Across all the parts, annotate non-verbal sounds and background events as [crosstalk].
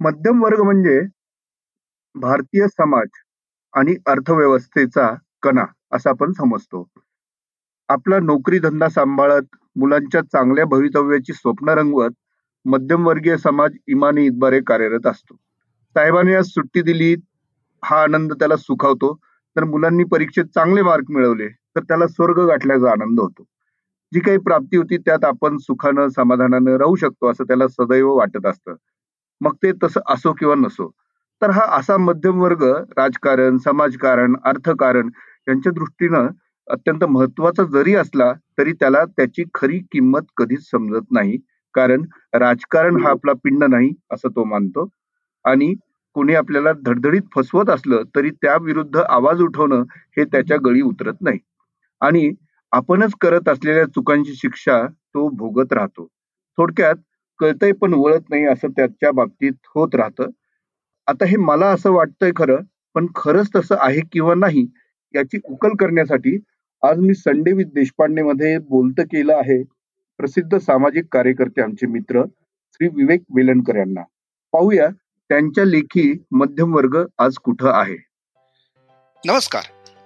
मध्यम वर्ग म्हणजे भारतीय समाज आणि अर्थव्यवस्थेचा कणा असं आपण समजतो. आपला नोकरी धंदा सांभाळत मुलांच्या चांगल्या भवितव्याची स्वप्न रंगवत मध्यमवर्गीय समाज इमानी इतबारे कार्यरत असतो. साहेबाने आज सुट्टी दिली हा आनंद त्याला सुखावतो. तर मुलांनी परीक्षेत चांगले मार्क मिळवले तर त्याला स्वर्ग गाठल्याचा आनंद होतो. जी काही प्राप्ती होती त्यात आपण सुखानं समाधानानं राहू शकतो असं त्याला सदैव वाटत असतं. मग ते तसं असो किंवा नसो. तर हा असा मध्यम वर्ग राजकारण समाजकारण अर्थकारण यांच्या दृष्टीनं अत्यंत महत्त्वाचा जरी असला तरी त्याला त्याची खरी किंमत कधीच समजत नाही. कारण राजकारण हा आपला पिंड नाही असं तो मानतो. आणि कोणी आपल्याला धडधडीत फसवत असलं तरी त्या विरुद्ध आवाज उठवणं हे त्याच्या गळी उतरत नाही. आणि आपणच करत असलेल्या चुकांची शिक्षा तो भोगत राहतो. थोडक्यात कळतंय पण वळत नाही असं त्याच्या बाबतीत होत राहतं. आता हे मला असं वाटतंय खरं पण खरंच तसं आहे किंवा नाही याची उकल करण्यासाठी आज मी संडे विथ देशपांडे मध्ये बोलतं केलं आहे प्रसिद्ध सामाजिक कार्यकर्ते आमचे मित्र श्री विवेक वेलणकर यांना. पाहूया त्यांच्या लेखी मध्यम वर्ग आज कुठं आहे. नमस्कार.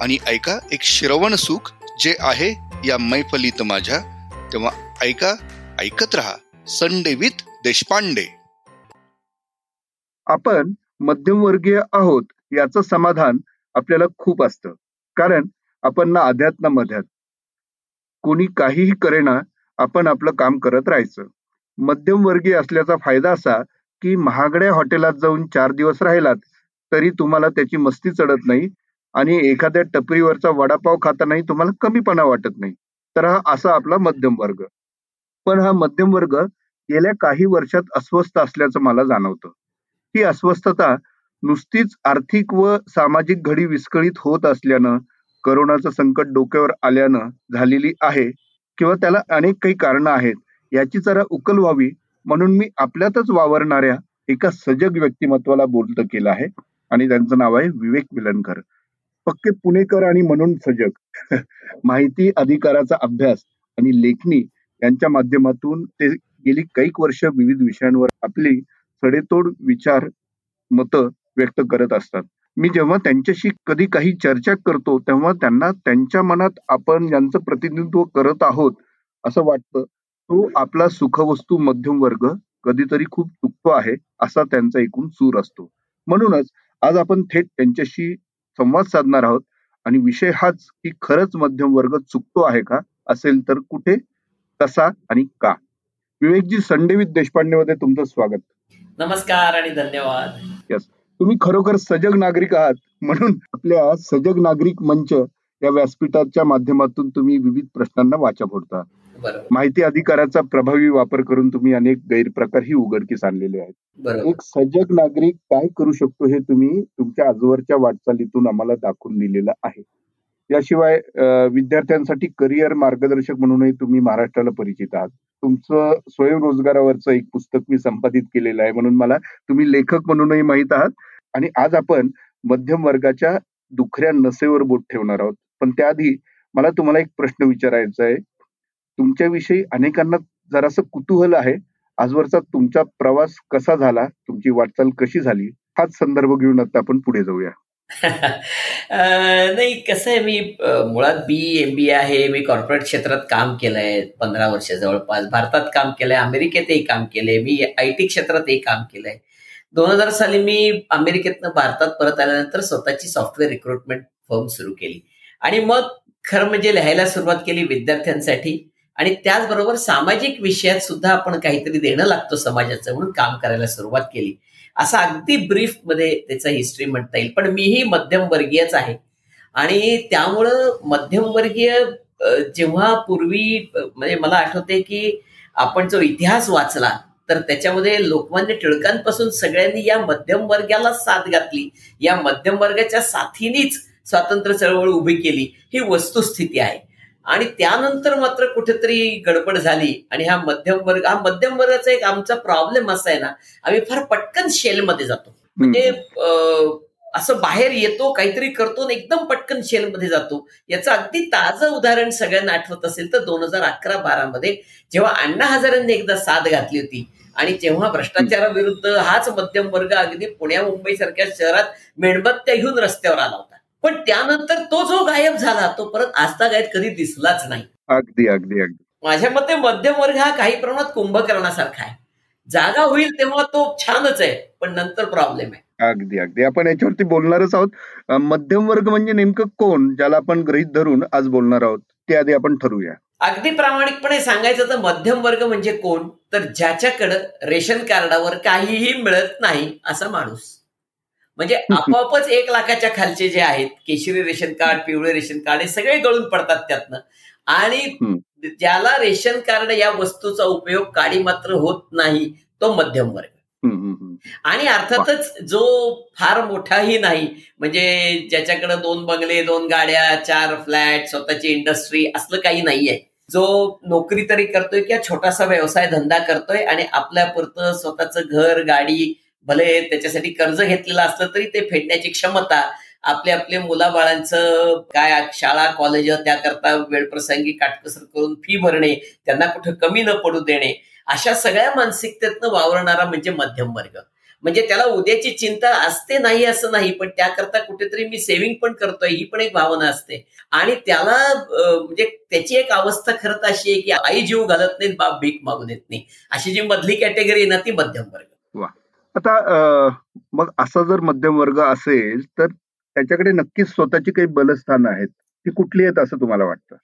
आणि ऐका एक श्रवण सुख जे आहे या मैफलीत माझ्या. तेव्हा ऐका ऐकत रहा संडे विथ देशपांडे. आपण मध्यमवर्गीय आहोत याचं समाधान आपल्याला खूप असतं. कारण आपण ना अध्यात ना मध्यात. कोणी काहीही करेना आपण आपलं काम करत राहायचं. मध्यमवर्गीय असल्याचा फायदा असा की महागड्या हॉटेलात जाऊन चार दिवस राहिलात तरी तुम्हाला त्याची मस्ती चढत नाही आणि एखाद्या टपरीवरचा वडापाव खातानाही तुम्हाला कमीपणा वाटत नाही. तर हा असा आपला मध्यम वर्ग. पण हा मध्यम वर्ग गेल्या काही वर्षात अस्वस्थ असल्याचं मला जाणवतं. ही अस्वस्थता नुसतीच आर्थिक व सामाजिक घडी विस्कळीत होत असल्यानं करोनाचं संकट डोक्यावर आल्यानं झालेली आहे किंवा त्याला अनेक काही कारणं आहेत याची जरा उकल व्हावी म्हणून मी आपल्यातच वावरणाऱ्या एका सजग व्यक्तिमत्वाला बोलत केलं आहे आणि त्यांचं नाव आहे विवेक विलनकर. पक्के पुणेकर आणि म्हणून सजग. [laughs] माहिती अधिकाराचा अभ्यास आणि लेखणी यांच्या माध्यमातून ते गेली कैक वर्ष विविध विषयांवर आपली सडेतोड विचार मत व्यक्त करत असतात. मी जेव्हा त्यांच्याशी कधी काही चर्चा करतो तेव्हा त्यांना त्यांच्या मनात आपण यांचं प्रतिनिधित्व करत आहोत असं वाटतं. तो आपला सुखवस्तू मध्यम वर्ग कधीतरी खूप चुकतो आहे असा त्यांचा एकूण सूर असतो. म्हणूनच आज आपण थेट त्यांच्याशी संवाद साधणार आहोत. आणि विषय हाच की खरंच मध्यम वर्ग चुकतो आहे का? असेल तर कुठे? कसा आणि का? विवेकजी संडे विथ देशपांडे मध्ये तुमचं स्वागत. नमस्कार आणि धन्यवाद. यस तुम्ही खरोखर सजग नागरिक आहात. म्हणून आपल्या सजग नागरिक मंच या व्यासपीठाच्या माध्यमातून तुम्ही विविध प्रश्नांना वाचा फोडता. माहिती अधिकाराचा प्रभावी वापर करून तुम्ही अनेक गैरप्रकारही उघडकीस आणलेले आहेत. एक सजग नागरिक काय करू शकतो हे तुम्ही तुमच्या आजवरच्या वाटचालीतून आम्हाला दाखवून दिलेलं आहे. याशिवाय विद्यार्थ्यांसाठी करिअर मार्गदर्शक म्हणूनही तुम्ही महाराष्ट्राला परिचित आहात. तुमचं स्वयंरोजगारावरचं एक पुस्तक मी संपादित केलेलं आहे म्हणून मला तुम्ही लेखक म्हणूनही माहीत आहात. आणि आज आपण मध्यम वर्गाच्या दुखऱ्या नसेवर बोट ठेवणार आहोत. पण त्याआधी मला तुम्हाला एक प्रश्न विचारायचा आहे. तुमच्याविषयी अनेकांना जरासं कुतूहल आहे. आजवरचा तुमचा प्रवास कसा झाला? तुमची वाटचाल कशी झाली? हाच संदर्भ घेऊन आता आपण पुढे जाऊया. [laughs] नाही कसं आहे मी मुळात बी एम बी आहे. मी कॉर्पोरेट क्षेत्रात काम केलंय पंधरा वर्ष जवळपास. भारतात काम केलंय अमेरिकेतही काम केलंय. मी आय टी क्षेत्रातही काम केलंय. दोन हजार साली मी अमेरिकेतनं भारतात परत आल्यानंतर स्वतःची सॉफ्टवेअर रिक्रुटमेंट फर्म सुरू केली. आणि मग खरं म्हणजे लिहायला सुरुवात केली विद्यार्थ्यांसाठी. आणि त्याचबरोबर सामाजिक विषयात सुद्धा आपण काहीतरी देणं लागतो समाजाचं म्हणून काम करायला सुरुवात केली. असं अगदी ब्रीफमध्ये त्याचा हिस्ट्री म्हणता येईल. पण मीही मध्यमवर्गीयच आहे. आणि त्यामुळं मध्यमवर्गीय जेव्हा पूर्वी म्हणजे मला आठवते की आपण जो इतिहास वाचला तर त्याच्यामध्ये लोकमान्य टिळकांपासून सगळ्यांनी या मध्यम वर्गाला साथ घातली. या मध्यम वर्गाच्या साथीनीच स्वातंत्र्य चळवळ उभी केली. ही वस्तुस्थिती आहे. आणि त्यानंतर मात्र कुठेतरी गडबड झाली. आणि हा मध्यम वर्ग हा मध्यम वर्गाचा एक आमचा प्रॉब्लेम असा आहे ना आम्ही फार पटकन शेलमध्ये जातो. म्हणजे असं बाहेर येतो काहीतरी करतो आणि एकदम पटकन शेलमध्ये जातो. याचं अगदी ताजं उदाहरण सगळ्यांना आठवत असेल तर दोन हजार अकरा बारा मध्ये जेव्हा अण्णा हजारांनी एकदा साथ घातली होती आणि तेव्हा भ्रष्टाचाराविरुद्ध हाच मध्यम वर्ग अगदी पुण्या मुंबई सारख्या शहरात मेणबत्त्या घेऊन रस्त्यावर आला होता. पण त्यानंतर तो जो गायब झाला तो परत आस्था गायब कधी दिसलाच नाही. अगदी अगदी अगदी. माझ्या मते मध्यम वर्ग हा काही प्रमाणात कुंभकर्णासारखा आहे. जागा होईल तेव्हा तो छानच आहे पण नंतर प्रॉब्लेम आहे. अगदी अगदी. आपण याच्यावरती बोलणारच आहोत. मध्यम वर्ग म्हणजे नेमकं कोण ज्याला आपण गृहित धरून आज बोलणार आहोत ते आधी आपण ठरवूया. अगदी प्रामाणिकपणे सांगायचं तर मध्यम वर्ग म्हणजे कोण? तर ज्याच्याकडं रेशन कार्डावर काहीही मिळत नाही असा माणूस. म्हणजे [laughs] आपोआपच एक लाखाच्या खालचे जे आहेत केशरी रेशन कार्ड पिवळे रेशन कार्ड हे सगळे गळून पडतात त्यातनं. आणि ज्याला रेशन कार्ड या वस्तूचा उपयोग काडी मात्र होत नाही तो मध्यम वर्ग. आणि अर्थातच जो फार मोठाही नाही म्हणजे ज्याच्याकडे दोन बंगले दोन गाड्या चार फ्लॅट स्वतःची इंडस्ट्री असलं काही नाहीये. जो नोकरी तरी करतोय किंवा छोटासा व्यवसाय धंदा करतोय आणि आपल्यापुरतं स्वतःचं घर गाडी भले त्याच्यासाठी कर्ज घेतलेलं असलं तरी ते फेडण्याची क्षमता आपले आपले मुलाबाळांचं काय शाळा कॉलेज त्याकरता वेळप्रसंगी काटकसर करून फी भरणे त्यांना कुठं कमी न पडू देणे अशा सगळ्या मानसिकतेतनं वावरणारा म्हणजे मध्यम वर्ग. म्हणजे त्याला उद्याची चिंता असते नाही असं नाही पण त्याकरता कुठेतरी मी सेव्हिंग पण करतोय ही पण एक भावना असते. आणि त्याला म्हणजे त्याची एक अवस्था खरंच अशी आहे की आई जीव घालत नाही बाप भीक मागून येत नाही. अशी जी मधली कॅटेगरी आहे ना ती मध्यम वर्ग. आता मग असा जर मध्यम वर्ग असेल तर त्याच्याकडे नक्कीच स्वतःची काही बलस्थानं आहेत. ती कुठली आहेत असं तुम्हाला वाटतं?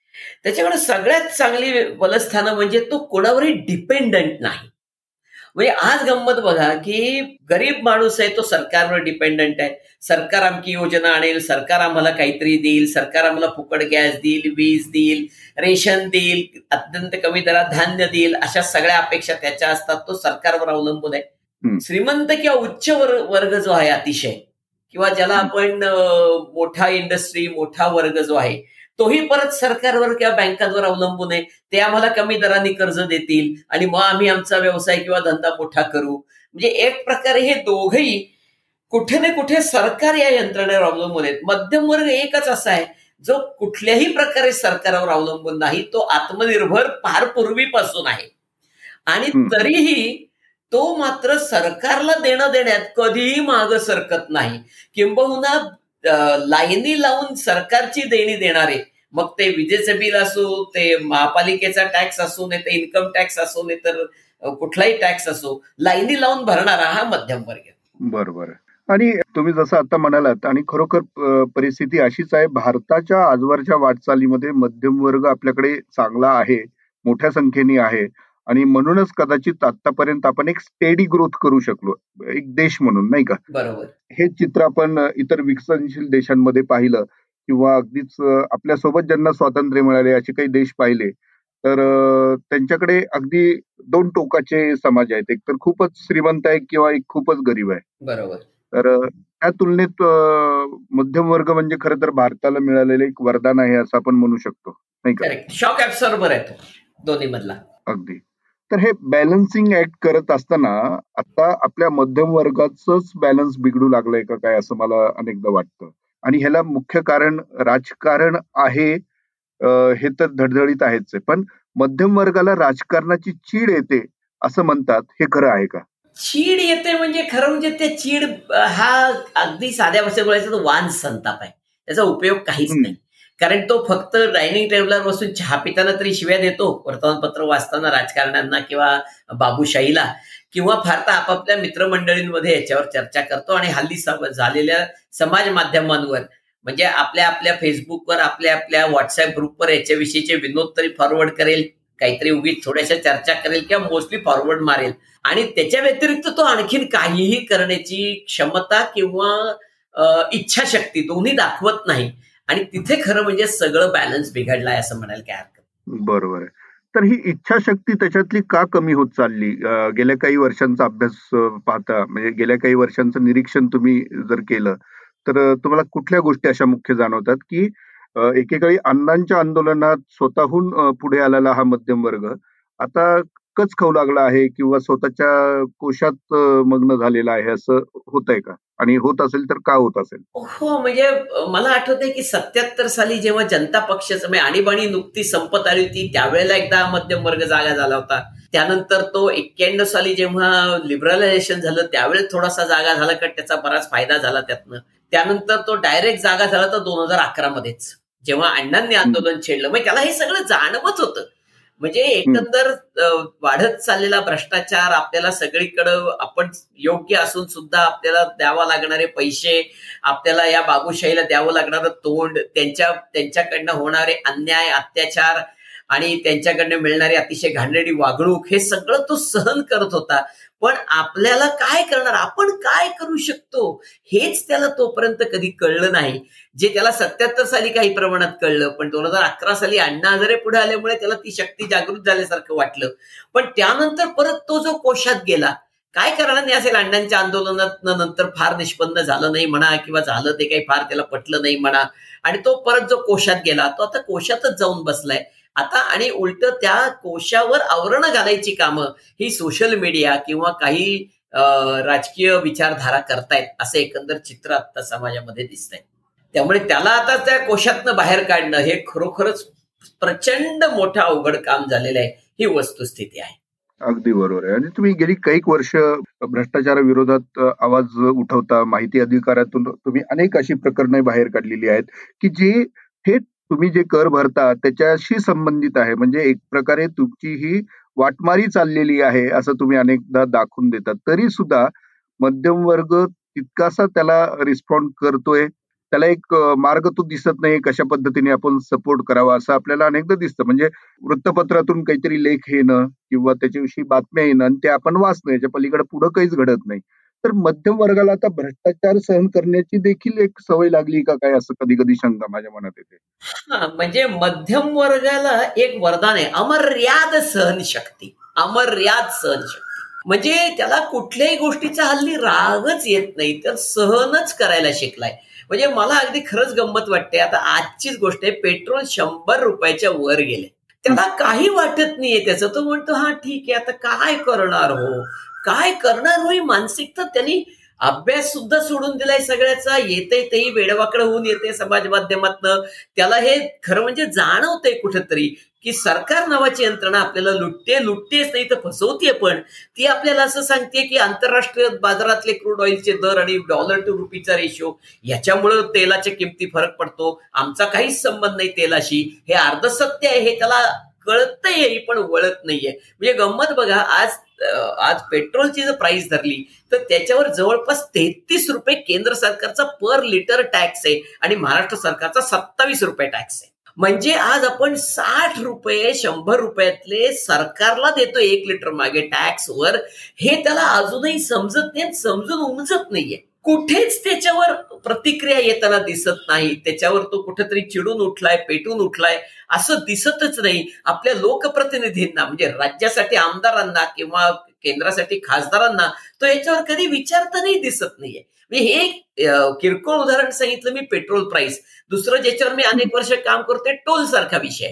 त्याच्याकडे सगळ्यात चांगली बलस्थानं म्हणजे तो कोणावरही डिपेंडंट नाही. म्हणजे आज गंमत बघा की गरीब माणूस आहे तो सरकारवर डिपेंडंट आहे. सरकार आमची योजना आणेल सरकार आम्हाला काहीतरी देईल सरकार आम्हाला फुकट गॅस देईल वीज देईल रेशन देईल अत्यंत कमी दरात धान्य देईल अशा सगळ्या अपेक्षा त्याच्या असतात तो सरकारवर अवलंबून आहे. श्रीमंत किंवा उच्च वर्ग जो आहे अतिशय किंवा ज्याला आपण मोठा इंडस्ट्री मोठा वर्ग जो आहे तोही परत सरकारवर किंवा बँकांवर अवलंबून आहे. ते आम्हाला कमी दराने कर्ज देतील आणि मग आम्ही आमचा व्यवसाय किंवा धंदा मोठा करू. म्हणजे एक प्रकारे हे दोघही कुठे ना कुठे सरकार या यंत्रणेवर अवलंबून आहेत. मध्यम वर्ग एकच असा आहे जो कुठल्याही प्रकारे सरकारवर अवलंबून नाही तो आत्मनिर्भर फार पूर्वीपासून आहे. आणि तरीही तो मात्र सरकारला देणं देण्यात कधीही माग सरकत नाही. किंबहुना लाईनी लावून सरकारची देणी देणारे मग ते विजेचं बिल असो ते महापालिकेचा टॅक्स असो नाही तर इन्कम टॅक्स असो नाही तर कुठलाही टॅक्स असो लाईनी लावून भरणारा हा मध्यम वर्ग बरोबर आणि तुम्ही जसं आता म्हणालात आणि खरोखर परिस्थिती अशीच आहे भारताच्या आजवरच्या वाटचालीमध्ये मध्यम वर्ग आपल्याकडे चांगला आहे मोठ्या संख्येने आहे. आणि म्हणूनच कदाचित आतापर्यंत आपण एक स्टेडी ग्रोथ करू शकलो. एक देश म्हणून नाही का? बरोबर. हे चित्र आपण इतर विकसनशील देशांमध्ये पाहिलं किंवा अगदीच आपल्यासोबत ज्यांना स्वातंत्र्य मिळाले असे काही देश पाहिले तर त्यांच्याकडे अगदी दोन टोकाचे समाज आहेत. एक तर खूपच श्रीमंत आहे किंवा एक खूपच गरीब आहे. बरोबर. तर त्या तुलनेत मध्यम वर्ग म्हणजे खरं तर भारताला मिळालेलं एक वरदान आहे असं आपण म्हणू शकतो. नाही का? शॉक दोन्ही मधला अगदी. तर हे बॅलन्सिंग ऍक्ट करत असताना आता आपल्या मध्यम वर्गाच बॅलन्स बिघडू लागलंय का काय असं मला अनेकदा वाटतं. आणि ह्याला मुख्य कारण राजकारण आहे हे तर धडधडीत आहेच आहे. पण मध्यम वर्गाला राजकारणाची चीड येते असं म्हणतात हे खरं आहे का? चीड येते म्हणजे खरं म्हणजे ते चीड हा अगदी साध्या भाषेत बोलायचं वान संताप आहे. त्याचा उपयोग काहीच नाही. कारण तो फक्त डायनिंग टेबलवर बसून चहा पिताना तरी शिव्या देतो वर्तमानपत्र वाचताना राजकारण्यांना किंवा बाबूशाहीला किंवा फार तर आपापल्या मित्रमंडळींमध्ये याच्यावर चर्चा करतो आणि हल्ली झालेल्या समाज माध्यमांवर म्हणजे आपल्या आपल्या फेसबुकवर आपल्या आपल्या व्हॉट्सअप ग्रुपवर याच्याविषयीचे विनोद तरी फॉरवर्ड करेल काहीतरी उगीच थोड्याशा चर्चा करेल किंवा मोस्टली फॉरवर्ड मारेल. आणि त्याच्या व्यतिरिक्त तो आणखीन काहीही करण्याची क्षमता किंवा इच्छाशक्ती दोन्ही दाखवत नाही. आणि तिथे खरं म्हणजे सगळं बॅलन्स बिघडलाय असं म्हणायला काय हरकत बरोबर तर ही इच्छाशक्ती त्याच्यातली का कमी होत चालली? गेल्या काही वर्षांचा अभ्यास पाहता म्हणजे गेल्या काही वर्षांचं निरीक्षण तुम्ही जर केलं तर तुम्हाला कुठल्या गोष्टी अशा मुख्य जाणवतात की एकेकाळी अण्णांच्या आंदोलनात स्वतःहून पुढे आलेला हा मध्यम वर्ग आता कच खाऊ लागला आहे किंवा स्वतःच्या कोशात मग्न झालेला आहे असं होत आहे का? आणि होत असेल तर का होत असेल? हो म्हणजे मला आठवतंय की सत्याहत्तर साली जेव्हा जनता पक्षाचं म्हणजे आणीबाणी नुकती संपत आली होती त्यावेळेला एकदा मध्यम वर्ग जागा झाला होता. त्यानंतर तो एक्क्याण्णव साली जेव्हा लिबरलायझेशन झालं त्यावेळेस थोडासा जागा झाला कारण त्याचा बराच फायदा झाला त्यातनं. त्यानंतर तो डायरेक्ट जागा झाला तर दोन हजार अकरा मध्येच. जेव्हा अण्णांनी आंदोलन छेडलं म्हणजे त्याला हे सगळं जाणवत होतं. म्हणजे एकंदर वाढत चाललेला भ्रष्टाचार आपल्याला सगळीकडं आपण योग्य असून सुद्धा आपल्याला द्यावा लागणारे पैसे आपल्याला या बाबूशाहीला द्यावं लागणारं तोंड त्यांच्या त्यांच्याकडनं होणारे अन्याय अत्याचार आणि त्यांच्याकडनं मिळणारी अतिशय घाणेरडी वागणूक हे सगळं तो सहन करत होता. पण आपल्याला काय करणार? आपण काय करू शकतो? हेच त्याला तोपर्यंत कधी कळलं नाही. जे त्याला सत्याहत्तर साली काही प्रमाणात कळलं पण दोन हजार अकरा साली अण्णा हजारे पुढे आल्यामुळे त्याला ती शक्ती जागृत झाल्यासारखं वाटलं. पण त्यानंतर परत तो जो कोशात गेला काय नाही असेल अण्णांच्या आंदोलनात नंतर फार निष्पन्न झालं नाही म्हणा किंवा झालं ते काही फार त्याला पटलं नाही म्हणा. आणि तो परत जो कोशात गेला तो आता कोशातच जाऊन बसलाय. आता आणि उलट त्या कोशावर आवरण घालायची कामं ही सोशल मीडिया किंवा काही राजकीय विचारधारा करतायत असं एकंदर चित्र आता समाजामध्ये दिसत आहे त्यामुळे त्याला आता त्या कोशातनं बाहेर काढणं हे खरोखरच प्रचंड मोठं अवघड काम झालेलं आहे ही वस्तुस्थिती आहे. अगदी बरोबर आहे. आणि तुम्ही गेली काही वर्ष भ्रष्टाचाराविरोधात आवाज उठवता माहिती अधिकारातून तुम्ही अनेक अशी प्रकरणे बाहेर काढलेली आहेत की जी थेट तुम्ही जे कर भरता त्याच्याशी संबंधित आहे. म्हणजे एक प्रकारे तुमची ही वाटमारी चाललेली आहे असं तुम्ही अनेकदा दाखवून देतात. तरी सुद्धा मध्यम वर्ग तितकासा त्याला रिस्पॉन्ड करतोय. त्याला एक मार्ग तो दिसत नाही कशा पद्धतीने आपण सपोर्ट करावा असं आपल्याला अनेकदा दिसतं. म्हणजे वृत्तपत्रातून काहीतरी लेख येणं किंवा त्याच्याविषयी बातम्या येणं आणि ते आपण वाचणं याच्या पलीकडे पुढं काहीच घडत नाही. तर मध्यम वर्गाला आता भ्रष्टाचार सहन करण्याची देखील एक सवय लागली का काय असं कधी कधी शंका माझ्या मनात येते? म्हणजे मध्यम वर्गाला एक वरदान आहे. अमर्याद सहनशक्ती अमर्याद सहनशक्ती म्हणजे त्याला कुठल्याही गोष्टीचा हल्ली रागच येत नाही तर सहनच करायला शिकलाय. म्हणजे मला अगदी खरंच गंमत वाटते. आता आजचीच गोष्ट आहे पेट्रोल शंभर रुपयाच्या वर गेले त्याला काही वाटत नाहीये त्याचं. तो म्हणतो हा ठीक आहे आता काय करणार हो? काय करणार होई मानसिकता त्यांनी अभ्यास सुद्धा सोडून दिलाय सगळ्याचा. येते तेही वेडवाकडं होऊन येते समाज माध्यमातनं. त्याला हे खरं म्हणजे जाणवतंय कुठेतरी की सरकार नावाची यंत्रणा आपल्याला लुटते लुटतेच नाही तर फसवते पण. ती आपल्याला असं सांगते की आंतरराष्ट्रीय बाजारातले क्रूड ऑइलचे दर आणि डॉलर टू रुपीचा रेशो याच्यामुळं तेलाच्या किमती फरक पडतो. आमचा काहीच संबंध नाही तेलाशी. हे अर्धसत्य आहे हे त्याला कळतंय पण वळत नाहीये. म्हणजे गंमत बघा आज आज पेट्रोलची जर प्राइस धरली तर त्याच्यावर जवळपास तेहतीस रुपये केंद्र सरकारचा पर लिटर टॅक्स आहे आणि महाराष्ट्र सरकारचा सत्तावीस रुपये टॅक्स आहे. म्हणजे आज आपण साठ रुपये शंभर रुपयातले सरकारला देतो एक लिटर मागे टॅक्स वर. हे त्याला अजूनही समजत नाही समजून उमजत नाहीये. कुठेच त्याच्यावर प्रतिक्रिया येताना दिसत नाही. त्याच्यावर तो कुठेतरी चिडून उठलाय पेटून उठलाय असं दिसतच नाही. आपल्या लोकप्रतिनिधींना म्हणजे राज्यासाठी आमदारांना किंवा केंद्रासाठी खासदारांना तो याच्यावर कधी विचारतानाही दिसत नाहीये. मी हे किरकोळ उदाहरण सांगितलं मी पेट्रोल प्राइस. दुसरं ज्याच्यावर मी अनेक वर्ष काम करतोय टोल सारखा विषय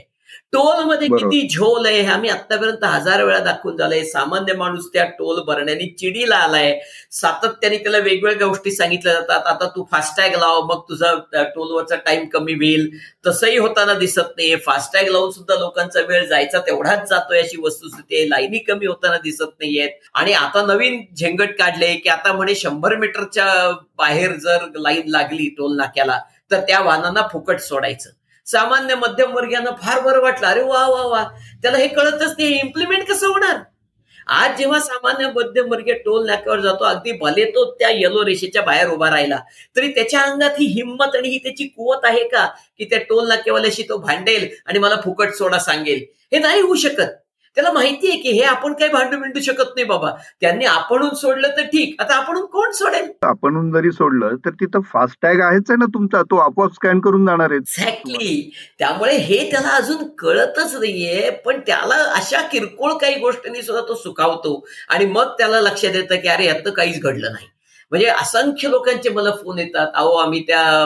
टोलमध्ये किती झोल आहे आम्ही आतापर्यंत हजार वेळा दाखवून झालंय. सामान्य माणूस त्या टोल भरण्याने चिडीला आलाय. सातत्याने त्याला वेगवेगळ्या गोष्टी सांगितल्या जातात. आता तू फास्टॅग लाव मग तुझा टोलवरचा टाइम कमी होईल. तसंही होताना दिसत नाही फास्टॅग लावून सुद्धा लोकांचा वेळ जायचा तेवढाच जातोय अशी वस्तुस्थिती आहे. लाईनी कमी होताना दिसत नाहीयेत. आणि आता नवीन झेंगट काढले की आता म्हणे शंभर मीटरच्या बाहेर जर लाईन लागली टोल नाक्याला तर त्या वाहनांना फुकट सोडायचं. सामान्य मध्यमवर्गीयांना फार बरं वाटलं. अरे वा वा वा. त्याला हे कळतच नाही. इम्प्लिमेंट कसं होणार? आज जेव्हा सामान्य मध्यमवर्गीय टोल नाक्यावर जातो अगदी भले तो त्या येलो रेषेच्या बाहेर उभा राहिला तरी त्याच्या अंगात ही हिंमत आणि ही त्याची कुवत आहे का? की त्या टोल नाक्यावाल्याशी तो भांडेल आणि मला फुकट सोडा सांगेल. हे नाही होऊ शकत. त्याला माहिती आहे की हे आपण काही भांडू मिंडू शकत नाही बाबा. त्यांनी आपणून सोडलं तर ठीक. आता आपण कोण सोडेल? आपणहून जरी सोडलं तर तिथं फास्टॅग आहेच आहे ना तुमचा? तो आपोआप स्कॅन करून जाणार आहे. एक्झॅक्टली त्यामुळे हे त्याला अजून कळतच नाहीये पण त्याला अशा किरकोळ काही गोष्टींनी सुद्धा तो सुखावतो. आणि मग त्याला लक्षात येतं की अरे यात काहीच घडलं नाही. म्हणजे असंख्य लोकांचे मला फोन येतात. अहो आम्ही त्या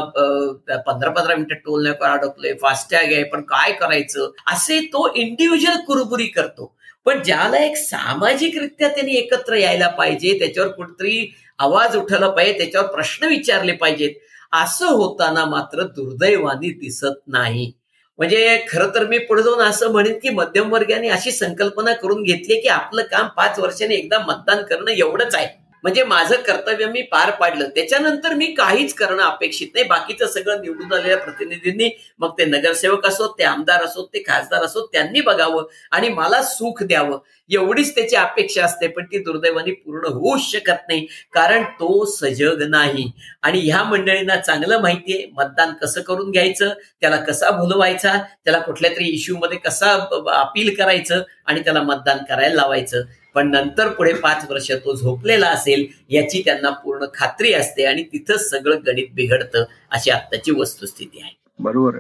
पंधरा पंधरा मिनिटं टोल नाही अडकलोय फास्टॅग आहे पण काय करायचं? असे तो इंडिव्हिज्युअल कुरबुरी करतो. पण ज्याला एक सामाजिकरित्या त्यांनी एकत्र यायला पाहिजे त्याच्यावर कुठतरी आवाज उठायला पाहिजे त्याच्यावर प्रश्न विचारले पाहिजेत. असं होताना मात्र दुर्दैवानी दिसत नाही. म्हणजे खरं तर मी पुढे जाऊन असं म्हणेन की मध्यमवर्गाने अशी संकल्पना करून घेतली की आपलं काम पाच वर्षांनी एकदा मतदान करणं एवढंच आहे. म्हणजे माझं कर्तव्य मी पार पाडलं. त्याच्यानंतर मी काहीच करणं अपेक्षित नाही. बाकीचं सगळं निवडून आलेल्या प्रतिनिधींनी मग ते नगरसेवक असोत ते आमदार असोत ते खासदार असोत त्यांनी बघावं आणि मला सुख द्यावं. एवढीच त्याची अपेक्षा असते पण ती दुर्दैवानी पूर्ण होऊच शकत नाही. कारण तो सजग नाही. आणि ह्या मंडळींना चांगलं माहितीये मतदान कसं करून घ्यायचं त्याला कसा भुलवायचा त्याला कुठल्या तरी इश्यू मध्ये कसा अपील करायचं आणि त्याला मतदान करायला लावायचं. पण नंतर पुढे पाच वर्ष तो झोपलेला असेल याची त्यांना पूर्ण खात्री असते आणि तिथंच सगळं गणित बिघडतं अशी आत्ताची वस्तुस्थिती आहे. बरोबर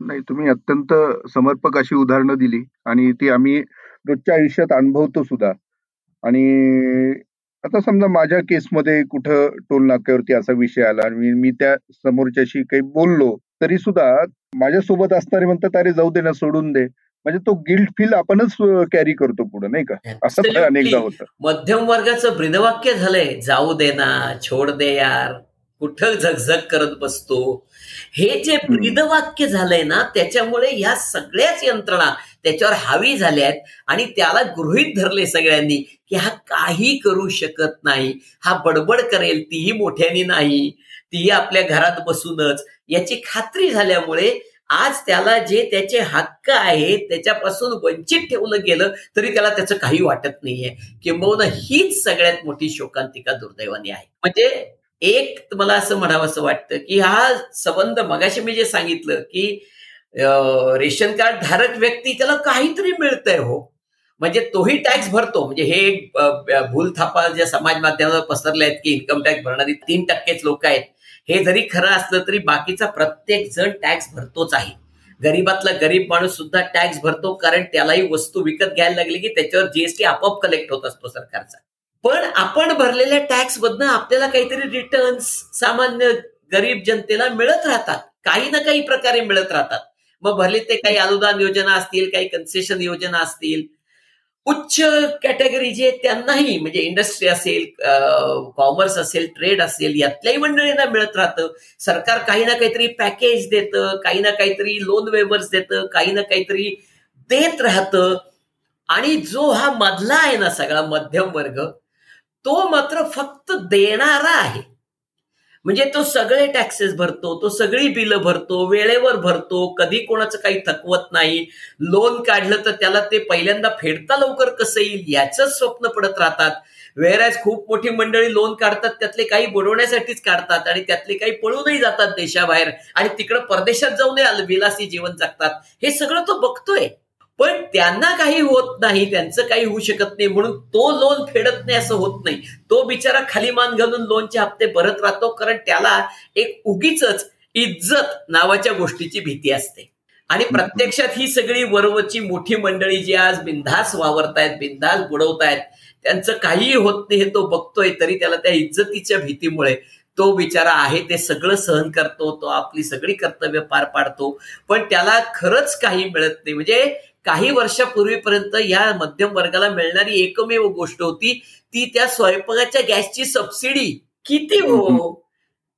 नाही तुम्ही अत्यंत समर्पक अशी उदाहरणं दिली आणि ती आम्ही रोजच्या आयुष्यात अनुभवतो सुद्धा. आणि आता समजा माझ्या केसमध्ये कुठं टोल नाक्यावरती असा विषय आला आणि मी त्या समोरच्याशी काही बोललो तरी सुद्धा माझ्यासोबत असणारे म्हणतात अरे जाऊ दे ना सोडून दे. म्हणजे तो गिल्ट फील आपणच कॅरी करतो पुढे नाही का? असं अनेकदा होतं. मध्यम वर्गाचं ब्रिदवाक्य झालंय जाऊ दे ना छोड दे यार कुठं झगझग करत बसतो? हे जे ब्रीदवाक्य झालंय ना त्याच्यामुळे या सगळ्याच यंत्रणा त्याच्यावर हावी झाल्या आहेत आणि त्याला गृहित धरले सगळ्यांनी की हा काही करू शकत नाही हा बडबड करेल तीही मोठ्यानी नाही तीही आपल्या घरात बसूनच. याची खात्री झाल्यामुळे आज त्याला जे त्याचे हक्क आहेत त्याच्यापासून वंचित ठेवलं गेलं तरी त्याला त्याचं काही वाटत नाहीये. किंबहुना हीच सगळ्यात मोठी शोकांतिका दुर्दैवानी आहे. म्हणजे एक मला असं म्हणावं असं वाटतं की हा संबंध मगाशी मी जे सांगितलं की रेशन कार्ड धारक व्यक्ती त्याला काहीतरी मिळतंय हो. म्हणजे तोही टॅक्स भरतो. म्हणजे हे भूल थापा ज्या समाज माध्यमावर पसरले आहेत की इन्कम टॅक्स भरणारी तीन टक्केच लोक आहेत हे जरी खरं असलं तरी बाकीचा प्रत्येक जण टॅक्स भरतोच आहे. गरीबातला गरीब माणूस सुद्धा टॅक्स भरतो कारण त्यालाही वस्तू विकत घ्यायला लागली की त्याच्यावर जीएसटी आपोआप कलेक्ट होत असतो सरकारचा. पण आपण भरलेल्या टॅक्स मधनं आपल्याला काहीतरी रिटर्न्स सामान्य गरीब जनतेला मिळत राहतात. काही ना काही प्रकारे मिळत राहतात. मग भरले ते काही अनुदान योजना असतील काही कन्सेशन योजना असतील उच्च कॅटेगरी जे त्यांनाही म्हणजे इंडस्ट्री असेल कॉमर्स असेल ट्रेड असेल यातल्याही मंडळींना मिळत राहतं. सरकार काही ना काहीतरी पॅकेज देतं काही ना काहीतरी लोन वेवर्स देतं काही ना काहीतरी देत राहतं. आणि जो हा मधला आहे ना सगळा मध्यम वर्ग तो मात्र फक्त देणारा आहे. म्हणजे तो सगळे टॅक्सेस भरतो तो सगळी बिलं भरतो वेळेवर भरतो कधी कोणाचं काही थकवत नाही. लोन काढलं तर त्याला ते पहिल्यांदा फेडता लवकर कसं येईल याचंच स्वप्न पडत राहतात. वेअरॅज खूप मोठी मंडळी लोन काढतात त्यातले काही बुडवण्यासाठीच काढतात आणि त्यातले काही पळूनही जातात देशाबाहेर आणि तिकडं परदेशात जाऊन विलासी जीवन जगतात. हे सगळं तो बघतोय. पण त्यांना काही होत नाही त्यांचं काही होऊ शकत नाही म्हणून तो लोन फेडत नाही असं होत नाही. तो बिचारा खाली मान घालून लोनचे हप्ते भरत राहतो कारण त्याला एक उगीच इज्जत नावाच्या गोष्टीची भीती असते. आणि प्रत्यक्षात ही सगळी वरवरची मोठी मंडळी जी आज बिंधास वावरतायत बिंधास बुडवतायत त्यांचं काहीही होत नाही हे तो बघतोय तरी त्याला त्या इज्जतीच्या भीतीमुळे तो बिचारा आहे ते सगळं सहन करतो तो आपली सगळी कर्तव्य पार पाडतो. पण त्याला खरंच काही मिळत नाही. म्हणजे काही वर्षापूर्वीपर्यंत या मध्यम वर्गाला मिळणारी एकमेव गोष्ट होती ती त्या स्वयंपाकाच्या गॅसची सबसिडी. किती हो?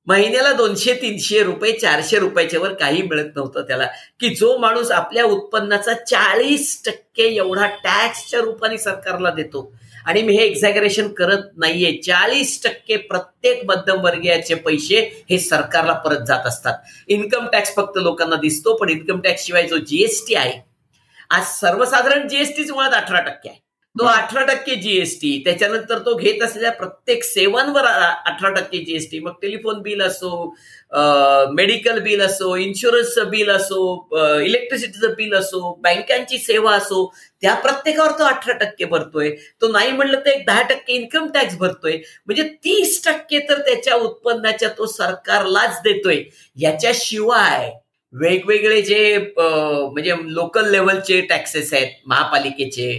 महिन्याला दोनशे तीनशे रुपये चारशे रुपयाच्या वर काही मिळत नव्हतं त्याला. की जो माणूस आपल्या उत्पन्नाचा चाळीस टक्के एवढा टॅक्सच्या रूपाने सरकारला देतो. आणि मी हे एक्झॅगरेशन करत नाहीये. चाळीस टक्के प्रत्येक मध्यमवर्गीयाचे पैसे हे सरकारला परत जात असतात. इन्कम टॅक्स फक्त लोकांना दिसतो पण इन्कम टॅक्स शिवाय जो जीएसटी आहे आज सर्वसाधारण जीएसटीच मुळात अठरा टक्के आहे. तो अठरा टक्के जीएसटी त्याच्यानंतर तो घेत असलेल्या प्रत्येक सेवांवर अठरा टक्के जीएसटी मग टेलिफोन बिल असो मेडिकल बिल असो इन्शुरन्सचं बिल असो इलेक्ट्रिसिटीचं बिल असो बँकांची सेवा असो त्या प्रत्येकावर तो अठरा टक्के भरतोय. तो नाही म्हणलं तर एक दहा टक्के इन्कम टॅक्स भरतोय. म्हणजे तीस टक्के तर त्याच्या उत्पन्नाच्या तो सरकारलाच देतोय. याच्याशिवाय वेगवेगळे जे म्हणजे लोकल लेवलचे टॅक्सेस आहेत महापालिकेचे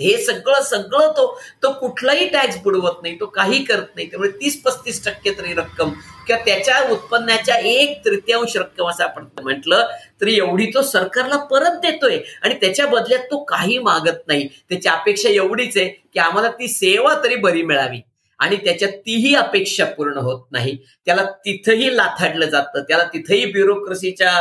हे सगळं सगळं तो तो कुठलाही टॅक्स बुडवत नाही तो काही करत नाही. त्यामुळे तीस पस्तीस टक्के तरी रक्कम किंवा त्याच्या उत्पन्नाच्या एक तृतीयांश रक्कम असं आपण म्हटलं तरी एवढी तो सरकारला परत देतोय. आणि त्याच्या बदल्यात तो काही मागत नाही. त्याची अपेक्षा एवढीच आहे की आम्हाला ती सेवा तरी बरी मिळावी. आणि त्याच्या तीही अपेक्षा पूर्ण होत नाही. त्याला तिथंही लाथाडलं जातं. त्याला तिथंही ब्युरोक्रेसीच्या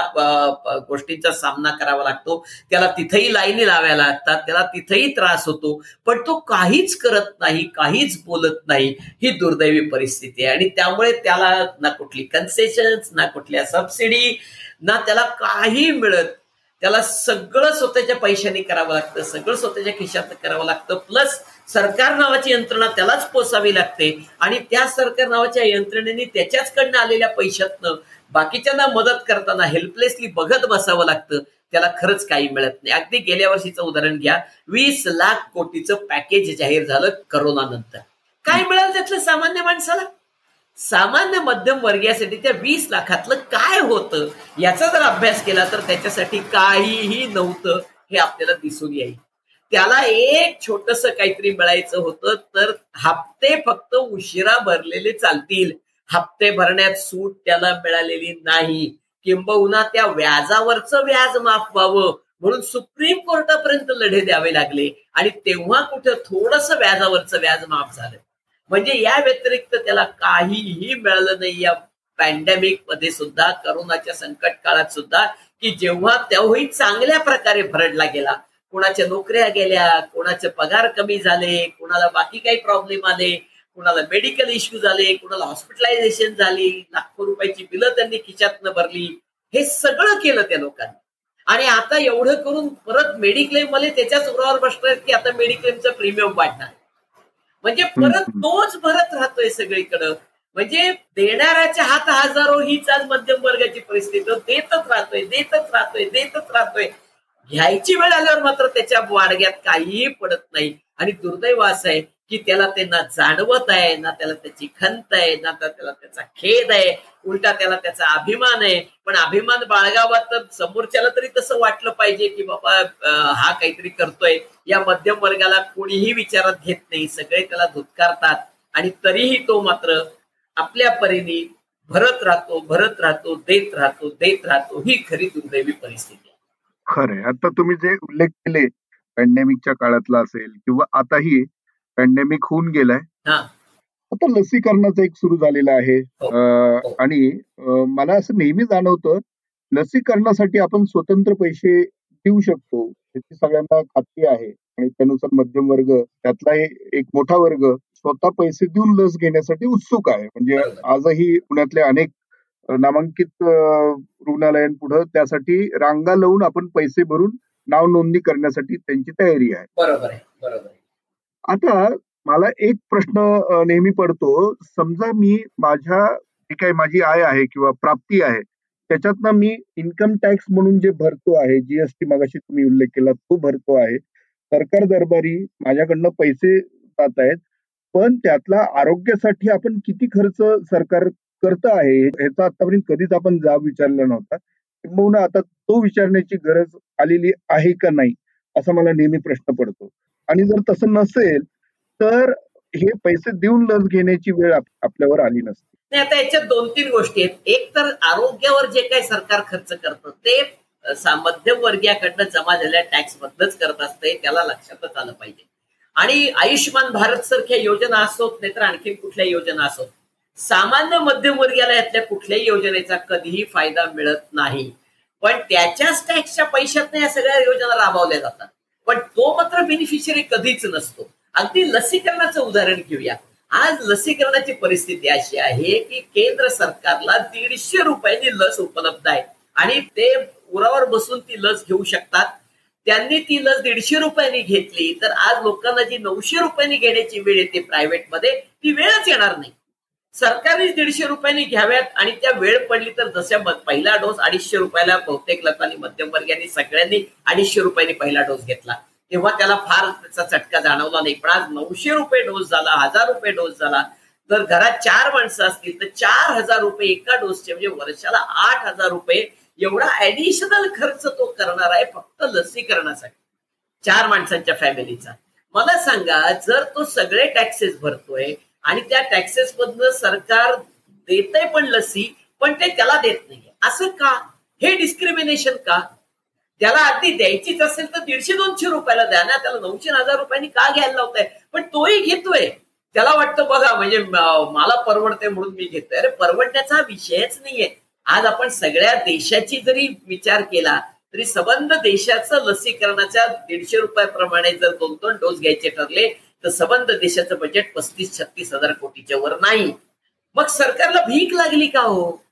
गोष्टींचा सामना करावा लागतो. त्याला तिथंही लाईनी लावायला लागतात. त्याला तिथंही त्रास होतो. पण तो काहीच करत नाही काहीच बोलत नाही. ही दुर्दैवी परिस्थिती आहे. आणि त्यामुळे त्याला ना कुठली कन्सेशन ना कुठल्या सबसिडी ना त्याला काही मिळत त्याला सगळं स्वतःच्या पैशाने करावं लागतं सगळं स्वतःच्या खिशात करावं लागतं. प्लस सरकार नावाची यंत्रणा त्यालाच पोसावी लागते. आणि त्या सरकार नावाच्या यंत्रणेने त्याच्याचकडनं आलेल्या पैशातनं बाकीच्यांना मदत करताना हेल्पलेसली बघत बसावं लागतं. त्याला खरंच काही मिळत नाही. अगदी गेल्या वर्षीचं उदाहरण घ्या. वीस लाख कोटीचं पॅकेज जाहीर झालं करोना नंतर काय मिळालं त्यातलं सामान्य माणसाला? सामान्य मध्यम वर्गीयासाठी त्या वीस लाखातलं काय होतं याचा जर अभ्यास केला तर त्याच्यासाठी काहीही नव्हतं हे आपल्याला दिसून येईल. त्याला एक छोटस काहीतरी मिळायचं होतं तर हप्ते फक्त उशिरा भरलेले चालतील. हप्ते भरण्यात सूट त्याला मिळालेली नाही. किंबहुना त्या व्याजावरचं व्याज माफ व्हावं म्हणून सुप्रीम कोर्टापर्यंत लढे द्यावे लागले आणि तेव्हा कुठं थोडस व्याजावरचं व्याज माफ झालं. म्हणजे या व्यतिरिक्त त्याला काहीही मिळालं नाही. या पॅन्डेमिकमध्ये सुद्धा करोनाच्या संकट काळात सुद्धा की जेव्हा तेव्हाही चांगल्या प्रकारे भरडला गेला. कोणाच्या नोकऱ्या गेल्या कोणाचे पगार कमी झाले कोणाला बाकी काही प्रॉब्लेम आले कोणाला मेडिकल इश्यू झाले कोणाला हॉस्पिटलायझेशन झाली लाखो रुपयाची बिलं त्यांनी खिशातनं भरली. हे सगळं केलं त्या लोकांनी. आणि आता एवढं करून परत मेडिक्लेममध्ये त्याच्याच उरावर बसणार की आता मेडिक्लेमचं प्रीमियम वाढणार म्हणजे परत तोच भरत राहतोय सगळीकडं. म्हणजे देणाऱ्याच्या हात हजारो हीच आज मध्यम वर्गाची परिस्थिती. देतच राहतोय देतच राहतोय देतच राहतोय. घ्यायची वेळ आल्यावर मात्र त्याच्या वाडग्यात काहीही पडत नाही. आणि दुर्दैव असं आहे की त्याला ते ना जाणवत आहे ना त्याला त्याची खंत आहे ना त्याला त्याचा खेद आहे उलटा त्याला त्याचा अभिमान आहे. पण अभिमान बाळगावा तर समोरच्याला तरी तसं वाटलं पाहिजे की बाबा हा काहीतरी करतोय. या मध्यम वर्गाला कोणीही विचारात घेत नाही. सगळे त्याला धुतकारतात. आणि तरीही तो मात्र आपल्या परीने भरत राहतो भरत राहतो देत राहतो देत राहतो. ही खरी दुर्दैवी परिस्थिती खरंय आता तुम्ही जे उल्लेख केले पॅन्डेमिकच्या काळातला असेल किंवा आताही पॅन्डेमिक होऊन गेलाय. आता लसीकरणाचं एक सुरू झालेलं आहे. हो. आणि मला असं नेहमी जाणवतं लसीकरणासाठी आपण स्वतंत्र पैसे देऊ शकतो. याची सगळ्यांना खात्री आहे. आणि त्यानुसार मध्यम वर्ग त्यातला एक मोठा वर्ग स्वतः पैसे देऊन लस घेण्यासाठी उत्सुक आहे. म्हणजे आजही पुण्यातले अनेक नामांकित रुग्णालयांपुढे त्यासाठी रांगा लावून आपण पैसे भरून नाव नोंदणी करण्यासाठी त्यांची तयारी आहे. बरोबर आहे. बरोबर आता मला एक प्रश्न नेहमी पडतो. समजा मी माझ्या जी काही माझी आय आहे किंवा प्राप्ती आहे त्याच्यातनं मी इन्कम टॅक्स म्हणून जे भरतो आहे जीएसटी मागाशी तुम्ही उल्लेख केला तो भरतो आहे. सरकार दरबारी माझ्याकडनं पैसे जात आहेत. पण त्यातला आरोग्यासाठी आपण किती खर्च सरकार करत आहे ह्याचा आतापर्यंत कधीच आपण जाब विचारला नव्हता. किंबहुना आता तो विचारण्याची गरज आलेली आहे का नाही असा मला नेहमी प्रश्न पडतो. आणि जर तसं नसेल तर हे पैसे देऊन लस घेण्याची वेळ आपल्यावर आली नसते. आता याच्यात दोन तीन गोष्टी आहेत. एक तर आरोग्यावर जे काही सरकार खर्च करतं ते मध्यम वर्गीयाकडनं जमा झालेल्या टॅक्स मधनच करत असते त्याला लक्षातच आलं पाहिजे. आणि आयुष्यमान भारत सारख्या योजना असोत नाही तर आणखी कुठल्या योजना असोत. सामान्य मध्यमवर्गीयाला यातल्या कुठल्याही योजनेचा कधीही फायदा मिळत नाही. पण त्याच्याच टॅक्सच्या पैशात या सगळ्या योजना राबवल्या जातात. पण तो मात्र बेनिफिशियरी कधीच नसतो. अगदी लसीकरणाचं उदाहरण घेऊया. आज लसीकरणाची परिस्थिती अशी आहे की केंद्र सरकारला दीडशे रुपयांनी लस उपलब्ध आहे. आणि ते उरावर बसून ती लस घेऊ शकतात. त्यांनी ती लस दीडशे रुपयांनी घेतली तर आज लोकांना जी नऊशे रुपयांनी घेण्याची वेळ येते प्रायव्हेटमध्ये ती वेळच येणार नाही. सरकारने दीडशे रुपयांनी घ्याव्यात आणि त्या वेळ पडली तर जशा पहिला डोस अडीचशे रुपयाला बहुतेक लोकांनी मध्यमवर्गीयांनी सगळ्यांनी अडीचशे रुपयांनी पहिला डोस घेतला. तेव्हा त्याला फार त्याचा चटका जाणवला नाही. पण आज नऊशे रुपये डोस झाला हजार रुपये डोस झाला. जर घरात चार माणसं असतील तर चार हजार रुपये एका डोसचे म्हणजे वर्षाला आठ हजार रुपये एवढा ऍडिशनल खर्च तो करणार आहे फक्त लसीकरणासाठी. चार माणसांच्या फॅमिलीचा मला सांगा जर तो सगळे टॅक्सेस भरतोय आणि त्या टॅक्सेस मधनं सरकार देतय पण लसी पण ते त्याला देत नाहीये. असं का? हे डिस्क्रिमिनेशन का? त्याला अगदी द्यायचीच असेल तर दीडशे दोनशे रुपयाला द्या ना त्याला नऊशे हजार रुपयांनी का घ्यायला लावताय? पण तोही घेतोय. त्याला वाटतं बघा म्हणजे मला परवडते म्हणून मी घेतोय. अरे परवडण्याचा विषयच नाहीये. आज आपण सगळ्या देशाची जरी विचार केला तरी सबंध देशाचं लसीकरणाच्या दीडशे रुपयाप्रमाणे जर दोन दोन डोस घ्यायचे ठरले तर सबंध देशाचं बजेट पस्तीस छत्तीस हजार कोटीच्या वर नाही. मग सरकारला भीक लागली का हो?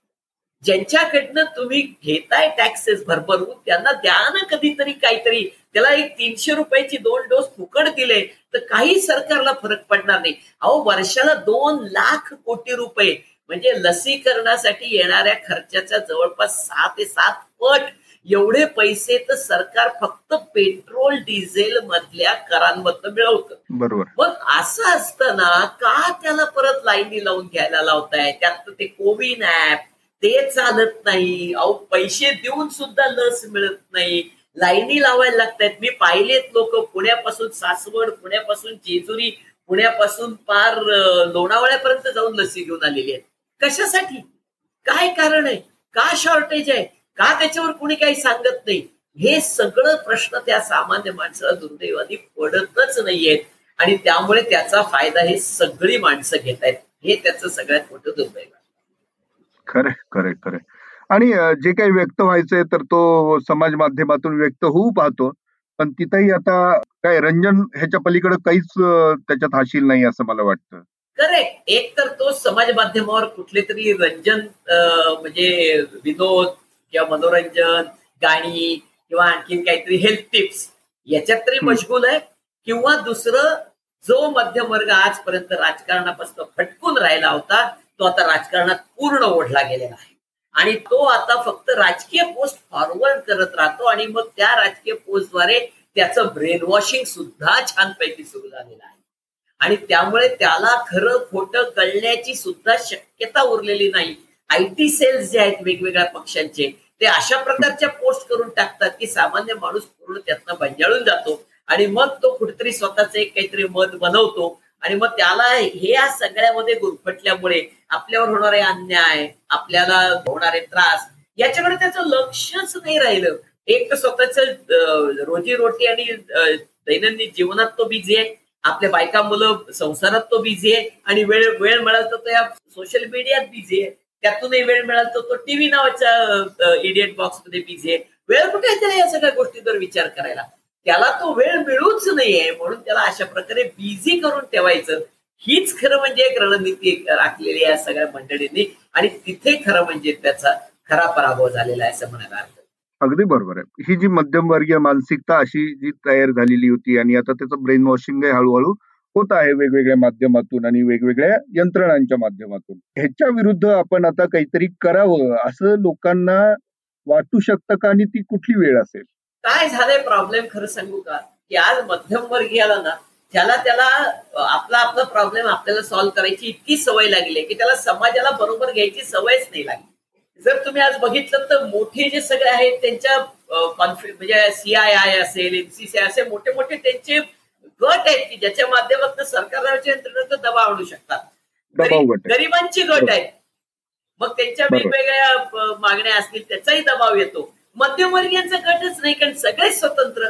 ज्यांच्याकडनं तुम्ही घेताय टॅक्सेस भरभरून त्यांना द्या ना कधीतरी काहीतरी. त्याला एक तीनशे रुपयाची दोन डोस फुकट दिले तर काही सरकारला फरक पडणार नाही. अहो वर्षाला दोन लाख कोटी रुपये. म्हणजे लसीकरणासाठी येणाऱ्या खर्चाच्या जवळपास सहा ते सात पट एवढे पैसे तर सरकार फक्त पेट्रोल डिझेल मधल्या करांमधनं मिळवतं. बरोबर. मग असं असताना का त्याला परत लाईनी लावून घ्यायला लावताय? त्यात ते कोविन ऍप ते चालत नाही. अहो पैसे देऊन सुद्धा लस मिळत नाही. लाईनी लावायला लागतायत. मी पाहिलेत लोक पुण्यापासून सासवड पुण्यापासून जेजुरी पुण्यापासून पार लोणावळ्यापर्यंत जाऊन लसी घेऊन आलेली आहेत. कशासाठी? काय कारण आहे? का शॉर्टेज आहे? का त्याच्यावर कुणी काही सांगत नाही? हे सगळं प्रश्न त्या सामान्य माणसाला दुर्दैवानी पडतच नाहीयेत. आणि त्यामुळे त्याचा फायदा हे सगळी माणसं घेत आहेत. हे त्याचं सगळ्यात मोठं दुर्दैव खरे खरे खरे आणि जे काही व्यक्त व्हायचंय तर तो समाज माध्यमातून व्यक्त होऊ पाहतो. पण तिथेही आता काय रंजन ह्याच्या पलीकडे काहीच त्याच्यात हाशील नाही असं मला वाटतं. करेक्ट. एक तर तो समाज माध्यमावर कुठले तरी रंजन म्हणजे विनोद किंवा मनोरंजन गाणी किंवा आणखीन काहीतरी हेल्थ टिप्स याच्यात तरी मशगूल आहे. किंवा दुसरं जो मध्यम वर्ग आजपर्यंत राजकारणापासून फटकून राहिला होता तो आता राजकारणात पूर्ण ओढला गेलेला आहे. आणि तो आता फक्त राजकीय पोस्ट फॉरवर्ड करत राहतो आणि मग त्या राजकीय पोस्टद्वारे त्याचं ब्रेन वॉशिंग सुद्धा छानपैकी सुरू झालेलं आहे. आणि त्यामुळे त्याला खरं खोटं कळण्याची सुद्धा शक्यता उरलेली नाही. आय टी सेल्स जे आहेत वेगवेगळ्या पक्षांचे ते अशा प्रकारच्या पोस्ट करून टाकतात की सामान्य माणूस पूर्ण त्यातनं बंजाळून जातो आणि मग तो कुठेतरी स्वतःच एक काहीतरी मत बनवतो आणि मग त्याला हे या सगळ्यामध्ये गुरफटल्यामुळे आपल्यावर होणारे अन्याय आपल्याला होणारे त्रास याच्याकडे त्याचं लक्षच नाही राहिलं. एक तर स्वतःच रोजी आणि दैनंदिन जीवनात तो बिझी आहे. आपल्या बायका मुलं संसारात तो बिझी आहे आणि वेळ वेळ मिळाल तर तो या सोशल मीडियात बिझी आहे. त्यातूनही वेळ मिळाला तर तो टीव्ही नावाच्या इडियट बॉक्समध्ये बिझी आहे वेळ कुठे त्याला या सगळ्या गोष्टींवर विचार करायला? त्याला तो वेळ मिळूच नाहीये म्हणून त्याला अशा प्रकारे बिझी करून ठेवायचं. हीच खरं म्हणजे एक रणनीती राखलेली आहे सगळ्या मंडळींनी. आणि तिथे खरं म्हणजे त्याचा खरा पराभव झालेला आहे असं म्हणायला अर्थ अगदी बरोबर आहे. ही जी मध्यमवर्गीय मानसिकता अशी जी तयार झालेली होती आणि आता त्याचं ब्रेन वॉशिंग हळूहळू होत आहे वेगवेगळ्या माध्यमातून आणि वेगवेगळ्या यंत्रणांच्या माध्यमातून. ह्याच्या विरुद्ध आपण आता काहीतरी करावं असं लोकांना वाटू शकतं का आणि ती कुठली वेळ असेल? काय झालंय प्रॉब्लेम खरं सांगू का? की आज मध्यमवर्गीयाला ना त्याला त्याला आपला आपला प्रॉब्लेम आपल्याला सॉल्व्ह करायची इतकी सवय लागली की त्याला समाजाला बरोबर घ्यायची सवयच नाही लागली. जर तुम्ही आज बघितलं तर मोठे जे सगळे आहेत त्यांच्या कॉन्फि म्हणजे सीआयआय असेल एनसीसी असे मोठे मोठे त्यांचे गट आहेत की ज्याच्या माध्यमातून सरकारच्या यंत्रणेचा दबाव आणू शकतात. गरिबांची गट आहेत मग त्यांच्या वेगवेगळ्या मागण्या असतील त्याचाही दबाव येतो. मध्यमवर्गीयांचा गटच नाही कारण सगळेच स्वतंत्र.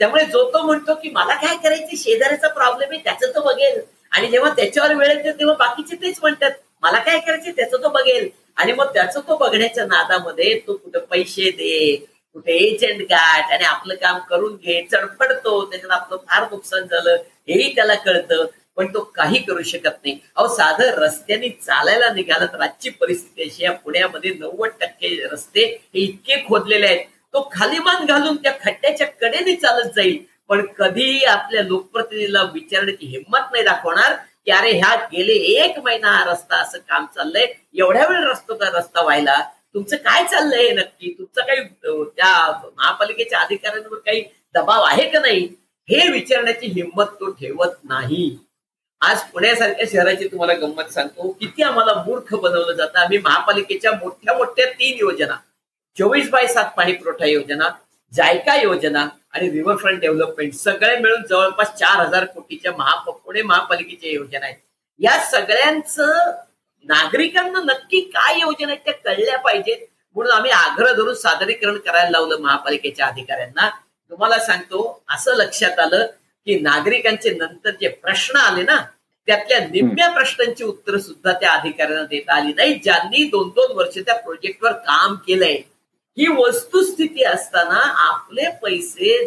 त्यामुळे जो तो म्हणतो की मला काय करायचं? शेजाऱ्याचा प्रॉब्लेम आहे त्याचं तो बघेल. आणि जेव्हा त्याच्यावर वेळ येते तेव्हा बाकीचे तेच म्हणतात मला काय करायचं? त्याचं तो बघेल. आणि मग त्याचं तो बघण्याच्या नादामध्ये तो कुठं पैसे दे कुठे एजंट गाठ आणि आपलं काम करून घे चडफडतो त्याच्यात आपलं फार नुकसान झालं हेही त्याला कळतं पण तो काही करू शकत नाही. अहो साधं रस्त्याने चालायला निघाला तर आजची परिस्थिती अशी या पुण्यामध्ये नव्वद टक्के रस्ते हे इतके खोदलेले आहेत. तो खालीमान घालून त्या खड्ड्याच्या कडेने चालत जाईल. पण कधीही आपल्या लोकप्रतिनिधीला विचारण्याची हिंमत नाही दाखवणार की अरे ह्या गेले एक महिना हा रस्ता असं काम चाललंय एवढ्या वेळ रस्ता का रस्ता व्हायला तुमचं काय चाललंय हे नक्की? तुमचं काही त्या महापालिकेच्या अधिकाऱ्यांवर काही दबाव आहे का नाही? हे विचारण्याची हिंमत तो ठेवत नाही. आज पुण्यासारख्या शहराची तुम्हाला गंमत सांगतो किती आम्हाला मूर्ख बनवलं जातं. आम्ही महापालिकेच्या मोठ्या मोठ्या तीन योजना चोवीस बाय सात पाणी पुरवठा योजना जायका योजना आणि रिव्हरफ्रंट डेव्हलपमेंट सगळे मिळून जवळपास चार हजार कोटीच्या महा पुणे महापालिकेच्या योजना आहेत. या सगळ्यांचं नागरिकांना नक्की काय योजना आहेत त्या कळल्या पाहिजेत. म्हणून आम्ही आग्रह धरून सादरीकरण करायला लावलं महापालिकेच्या अधिकाऱ्यांना. तुम्हाला सांगतो असं लक्षात आलं की नागरिकांचे नंतर जे प्रश्न आले ना त्यातल्या निम्म्या प्रश्नांची उत्तर सुद्धा त्या अधिकाऱ्यांना देता आली नाही ज्यांनी दोन दोन वर्ष त्या प्रोजेक्टवर काम केलंय. ही वस्तुस्थिती असताना आपले पैसे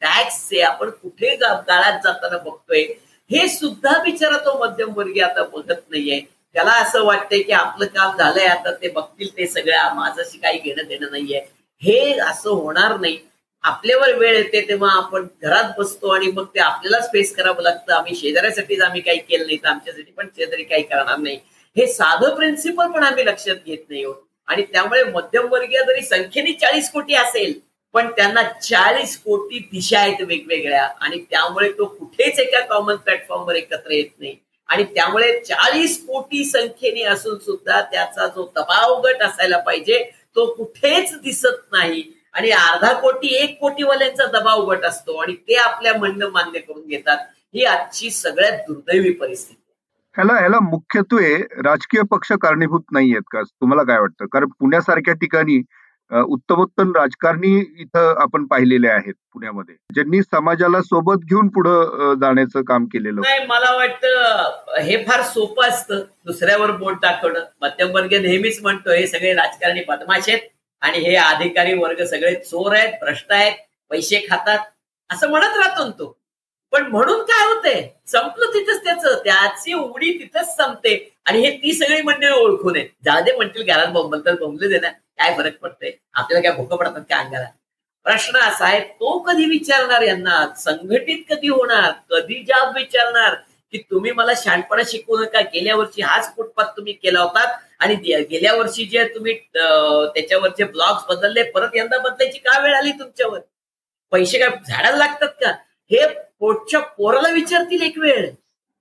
टॅक्सचे आपण कुठे गाळ्यात जाताना बघतोय. हे सुद्धा बिचारा तो मध्यमवर्गीय आता बघत नाहीये. त्याला असं वाटतंय की आपलं काम झालंय आता ते बघतील ते सगळ्या माझ्याशी काही घेणं देणं नाहीये. हे असं होणार नाही. आपल्यावर वेळ येते तेव्हा आपण घरात बसतो आणि मग ते आपल्यालाच फेस करावं लागतं. आम्ही शेजाऱ्यासाठीच आम्ही काही केलं नाही तर आमच्यासाठी पण शेजारी काही करणार नाही. हे साधं प्रिन्सिपल पण आम्ही लक्षात घेत नाही आहोत आणि त्यामुळे मध्यमवर्गीय जरी संख्येने चाळीस कोटी असेल पण त्यांना चाळीस कोटी दिशा आहेत वेगवेगळ्या. आणि त्यामुळे तो कुठेच एका कॉमन प्लॅटफॉर्मवर एकत्र येत नाही. आणि त्यामुळे चाळीस कोटी संख्येने असून सुद्धा त्याचा जो दबाव गट असायला पाहिजे तो कुठेच दिसत नाही. आणि अर्धा कोटी एक कोटीवाल्यांचा दबाव गट असतो आणि ते आपल्या म्हणणं मान्य करून घेतात. ही आजची सगळ्यात दुर्दैवी परिस्थिती. ह्याला ह्याला मुख्यत्वे राजकीय पक्ष कारणीभूत नाही आहेत का? तुम्हाला काय वाटतं? कारण पुण्यासारख्या ठिकाणी उत्तमोत्तम राजकारणी इथं आपण पाहिलेले आहेत पुण्यामध्ये. ज्यांनी समाजाला सोबत घेऊन पुढे जाण्याचं काम केलेलं नाही मला वाटतं हे फार सोपं असतं दुसऱ्यावर बोट दाखवणं. मध्यमवर्गीय नेहमीच म्हणतो हे सगळे राजकारणी बदमाश आहेत आणि हे अधिकारी वर्ग सगळे चोर आहेत भ्रष्ट आहेत पैसे खातात असं म्हणत राहतो तो. पण म्हणून काय होतंय? संपलं तिथंच त्याचं. त्याची उडी तिथंच संपते. आणि हे ती सगळी मंडळी ओळखून आहे जादे म्हणतील घरात बोंबल तर बोंबले दे काय फरक पडतंय? आपल्याला काय भोकं पडतात काय अंगाला? प्रश्न असा आहे तो कधी विचारणार यांना? संघटित कधी होणार? कधी जाब विचारणार? की तुम्ही मला शहाणपणा शिकवू नका? गेल्या वर्षी हाच फुटपाथ तुम्ही केला होता आणि गेल्या वर्षी जे तुम्ही त्याच्यावरचे ब्लॉग्स बदलले परत यंदा बदलायची का वेळ आली तुमच्यावर? पैसे काय झाडायला लागतात का? हे पोटच्या पोराला विचारतील एक वेळ.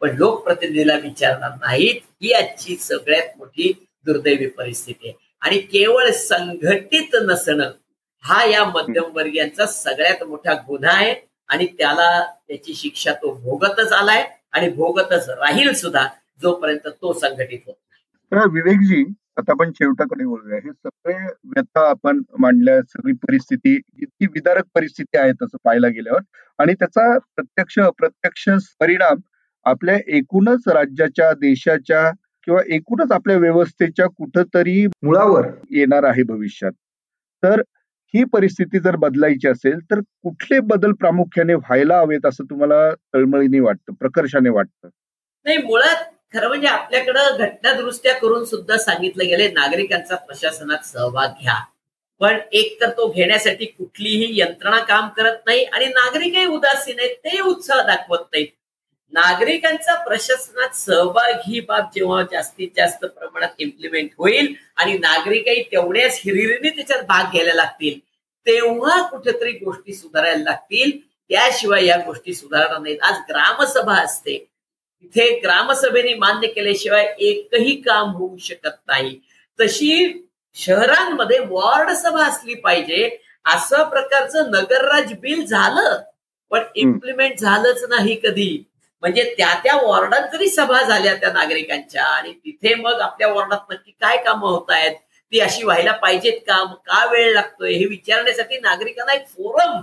पण लोकप्रतिनिधीला विचारणार नाहीत. ही आजची सगळ्यात मोठी दुर्दैवी परिस्थिती आहे. आणि केवळ संघटित नसणं हा या मध्यमवर्गीयांचा सगळ्यात मोठा गुन्हा आहे. आणि त्याला त्याची शिक्षा तो भोगतच आलाय आणि भोगतच राहील सुद्धा जोपर्यंत तो संघटित होत नाही. विवेकजी आता आपण शेवटाकडे बोलूया हे सगळे व्यथा आपण मांडल्या सगळी परिस्थिती इतकी विदारक परिस्थिती आहे तसं पाहायला गेल्यावर. आणि त्याचा प्रत्यक्ष अप्रत्यक्ष परिणाम आपल्या एकूणच राज्याच्या देशाच्या किंवा एकूणच आपल्या व्यवस्थेच्या कुठंतरी मुळावर येणार आहे भविष्यात. तर ही परिस्थिती जर बदलायची असेल तर कुठले बदल प्रामुख्याने व्हायला हवेत असं तुम्हाला तळमळीने वाटतं प्रकर्षाने वाटतं? नाही मुळात खरं म्हणजे आपल्याकडं घटना दुरुस्त्या करून सुद्धा सांगितलं गेले नागरिकांचा प्रशासनात सहभाग घ्या. पण एक तर तो घेण्यासाठी कुठलीही यंत्रणा काम करत नाही आणि नागरिकही उदासीन आहेत ते उत्साह दाखवत नाहीत. नागरिकांचा प्रशासनात सहभाग ही बाब जेव्हा जास्तीत जास्त प्रमाणात इम्प्लिमेंट होईल आणि नागरिकही तेवढ्याच हिरिरीने त्याच्यात भाग घ्यायला लागतील तेव्हा कुठेतरी गोष्टी सुधारायला लागतील. त्याशिवाय या गोष्टी सुधारणार नाहीत. आज ग्रामसभा असते. तिथे ग्रामसभेने मान्य केल्याशिवाय एकही काम होऊ शकत नाही. तशी शहरांमध्ये वॉर्ड सभा असली पाहिजे असं प्रकारचं नगरराज बिल झालं पण इम्प्लिमेंट झालंच नाही कधी. म्हणजे त्या त्या वॉर्डात जरी सभा झाल्या त्या नागरिकांच्या आणि तिथे मग आपल्या वॉर्डात नक्की काय कामं होत आहेत ती अशी व्हायला पाहिजेत का? का वेळ लागतोय? हे विचारण्यासाठी नागरिकांना एक फोरम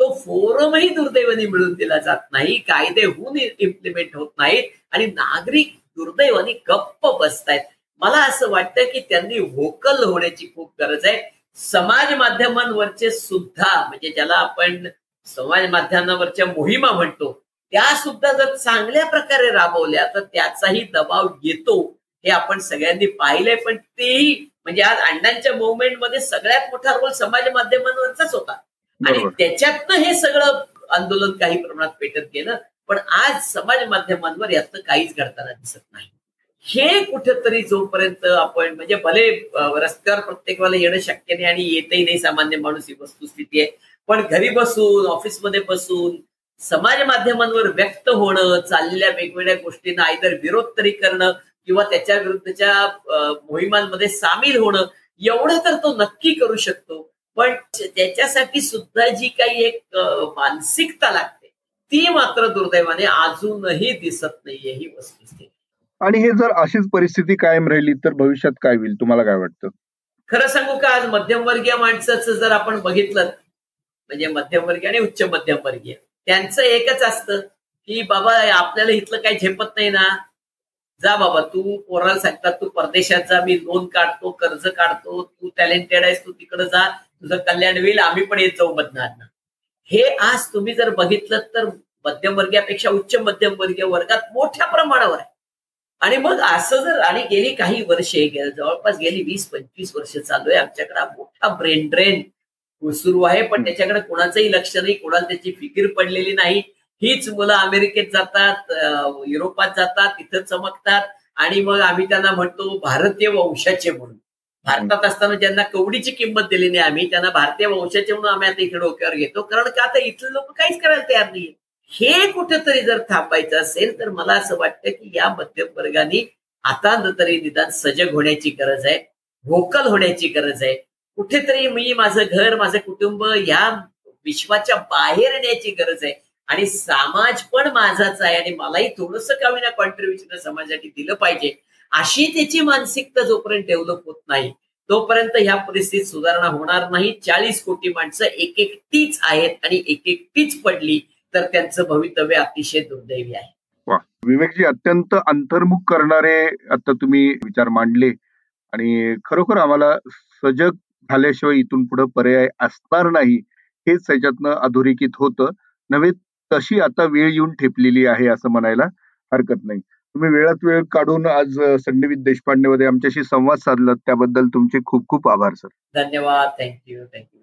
तो फोरमही दुर्दैवाने मिळून दिला जात नाही. कायदे होऊन इम्प्लिमेंट होत नाहीत आणि नागरिक दुर्दैवाने गप्प बसतायत. मला असं वाटतं की त्यांनी व्होकल होण्याची खूप गरज आहे. समाज माध्यमांवरचे सुद्धा म्हणजे ज्याला आपण समाज माध्यमांवरच्या मोहिमा म्हणतो त्या सुद्धा जर चांगल्या प्रकारे राबवल्या तर त्याचाही दबाव येतो हे आपण सगळ्यांनी पाहिलंय. पण तेही म्हणजे आज अण्णांच्या मध्ये सगळ्यात मोठा रोल समाज माध्यमांवरचाच होता. आणि त्याच्यातनं हे सगळं आंदोलन काही प्रमाणात पेटत गेलं. पण आज समाज माध्यमांवर यातनं काहीच घडताना दिसत नाही. हे कुठेतरी जोपर्यंत आपण म्हणजे भले रस्त्यावर प्रत्येक वेळेला येणं शक्य नाही आणि येतही नाही सामान्य माणूस ही वस्तुस्थिती आहे. पण घरी बसून ऑफिसमध्ये बसून समाज माध्यमांवर व्यक्त होणं चाललेल्या वेगवेगळ्या गोष्टींना आयदर विरोध तरी करणं किंवा त्याच्या विरुद्धच्या मोहिमांमध्ये सामील होणं एवढं तर तो नक्की करू शकतो. पण त्याच्यासाठी सुद्धा जी काही एक मानसिकता लागते ती मात्र दुर्दैवाने अजूनही दिसत नाहीये ही वस्तुस्थिती. आणि हे जर अशीच परिस्थिती कायम राहिली तर भविष्यात काय होईल? तुम्हाला काय वाटतं? खरं सांगू का आज मध्यमवर्गीय माणसाचं जर आपण बघितलं म्हणजे मध्यमवर्गीय आणि उच्च मध्यमवर्गीय त्यांचं एकच असतं की बाबा आपल्याला इथलं काही झेपत नाही ना. जा बाबा तू पोराला सांगतात तू परदेशात जा मी लोन काढतो कर्ज काढतो तू टॅलेंटेड आहेस तू तिकडे जा तुझं कल्याण होईल आम्ही पण येत जाऊ बदनार हे आज तुम्ही जर बघितलं तर मध्यमवर्गीयापेक्षा उच्च मध्यमवर्गीय वर्गात मोठ्या प्रमाणावर आहे. आणि मग असं जर आणि गेली काही वर्षे जवळपास गेली वीस पंचवीस वर्ष चालू आहे आमच्याकडे मोठा ब्रेन ड्रेन सुरू आहे पण त्याच्याकडे कोणाचंही लक्ष नाही कोणाला त्याची फिकीर पडलेली नाही. हीच मुलं अमेरिकेत जातात युरोपात जातात तिथं चमकतात. आणि मग आम्ही त्यांना म्हणतो भारतीय वंशाचे म्हणून. भारतात असताना ज्यांना कवडीची किंमत दिली नाही आम्ही त्यांना भारतीय वंशाचे म्हणून आम्ही आता इथे डोक्यावर घेतो. कारण का आता इथले लोक काहीच करायला तयार नाही हे कुठेतरी जर थांबायचं असेल तर मला असं वाटतं की या मध्यम वर्गाने आता तरी निदान सजग होण्याची गरज आहे व्होकल होण्याची गरज आहे. कुठेतरी मी माझं घर माझं कुटुंब या विश्वाच्या बाहेर येण्याची गरज आहे. आणि समाज पण माझाच आहे आणि मलाही थोडस कमी कॉन्ट्रीब्युशन समाजासाठी दिलं पाहिजे. अशी त्याची मानसिकता जोपर्यंत डेव्हलप होत नाही तोपर्यंत ह्या परिस्थितीत सुधारणा होणार नाही. चाळीस कोटी माणसं एक एकटीच आहेत आणि एक एकटीच पडली तर त्यांचं भवितव्य अतिशय दुर्दैवी आहे. विवेकजी अत्यंत अंतर्मुख करणारे आता तुम्ही विचार मांडले आणि खरोखर आम्हाला सजग झाल्याशिवाय इथून पुढे पर्याय असणार नाही. हेच त्याच्यातनं अधोरेखित होतं. नव्हे तशी आता वेळ येऊन ठेपलेली आहे असं म्हणायला हरकत नाही. तुम्ही वेळात वेळ काढून आज संडीवित देशपांडे मध्ये आमच्याशी संवाद साधला त्याबद्दल तुमचे खूप खूप आभार सर. धन्यवाद. Thank you. Thank you.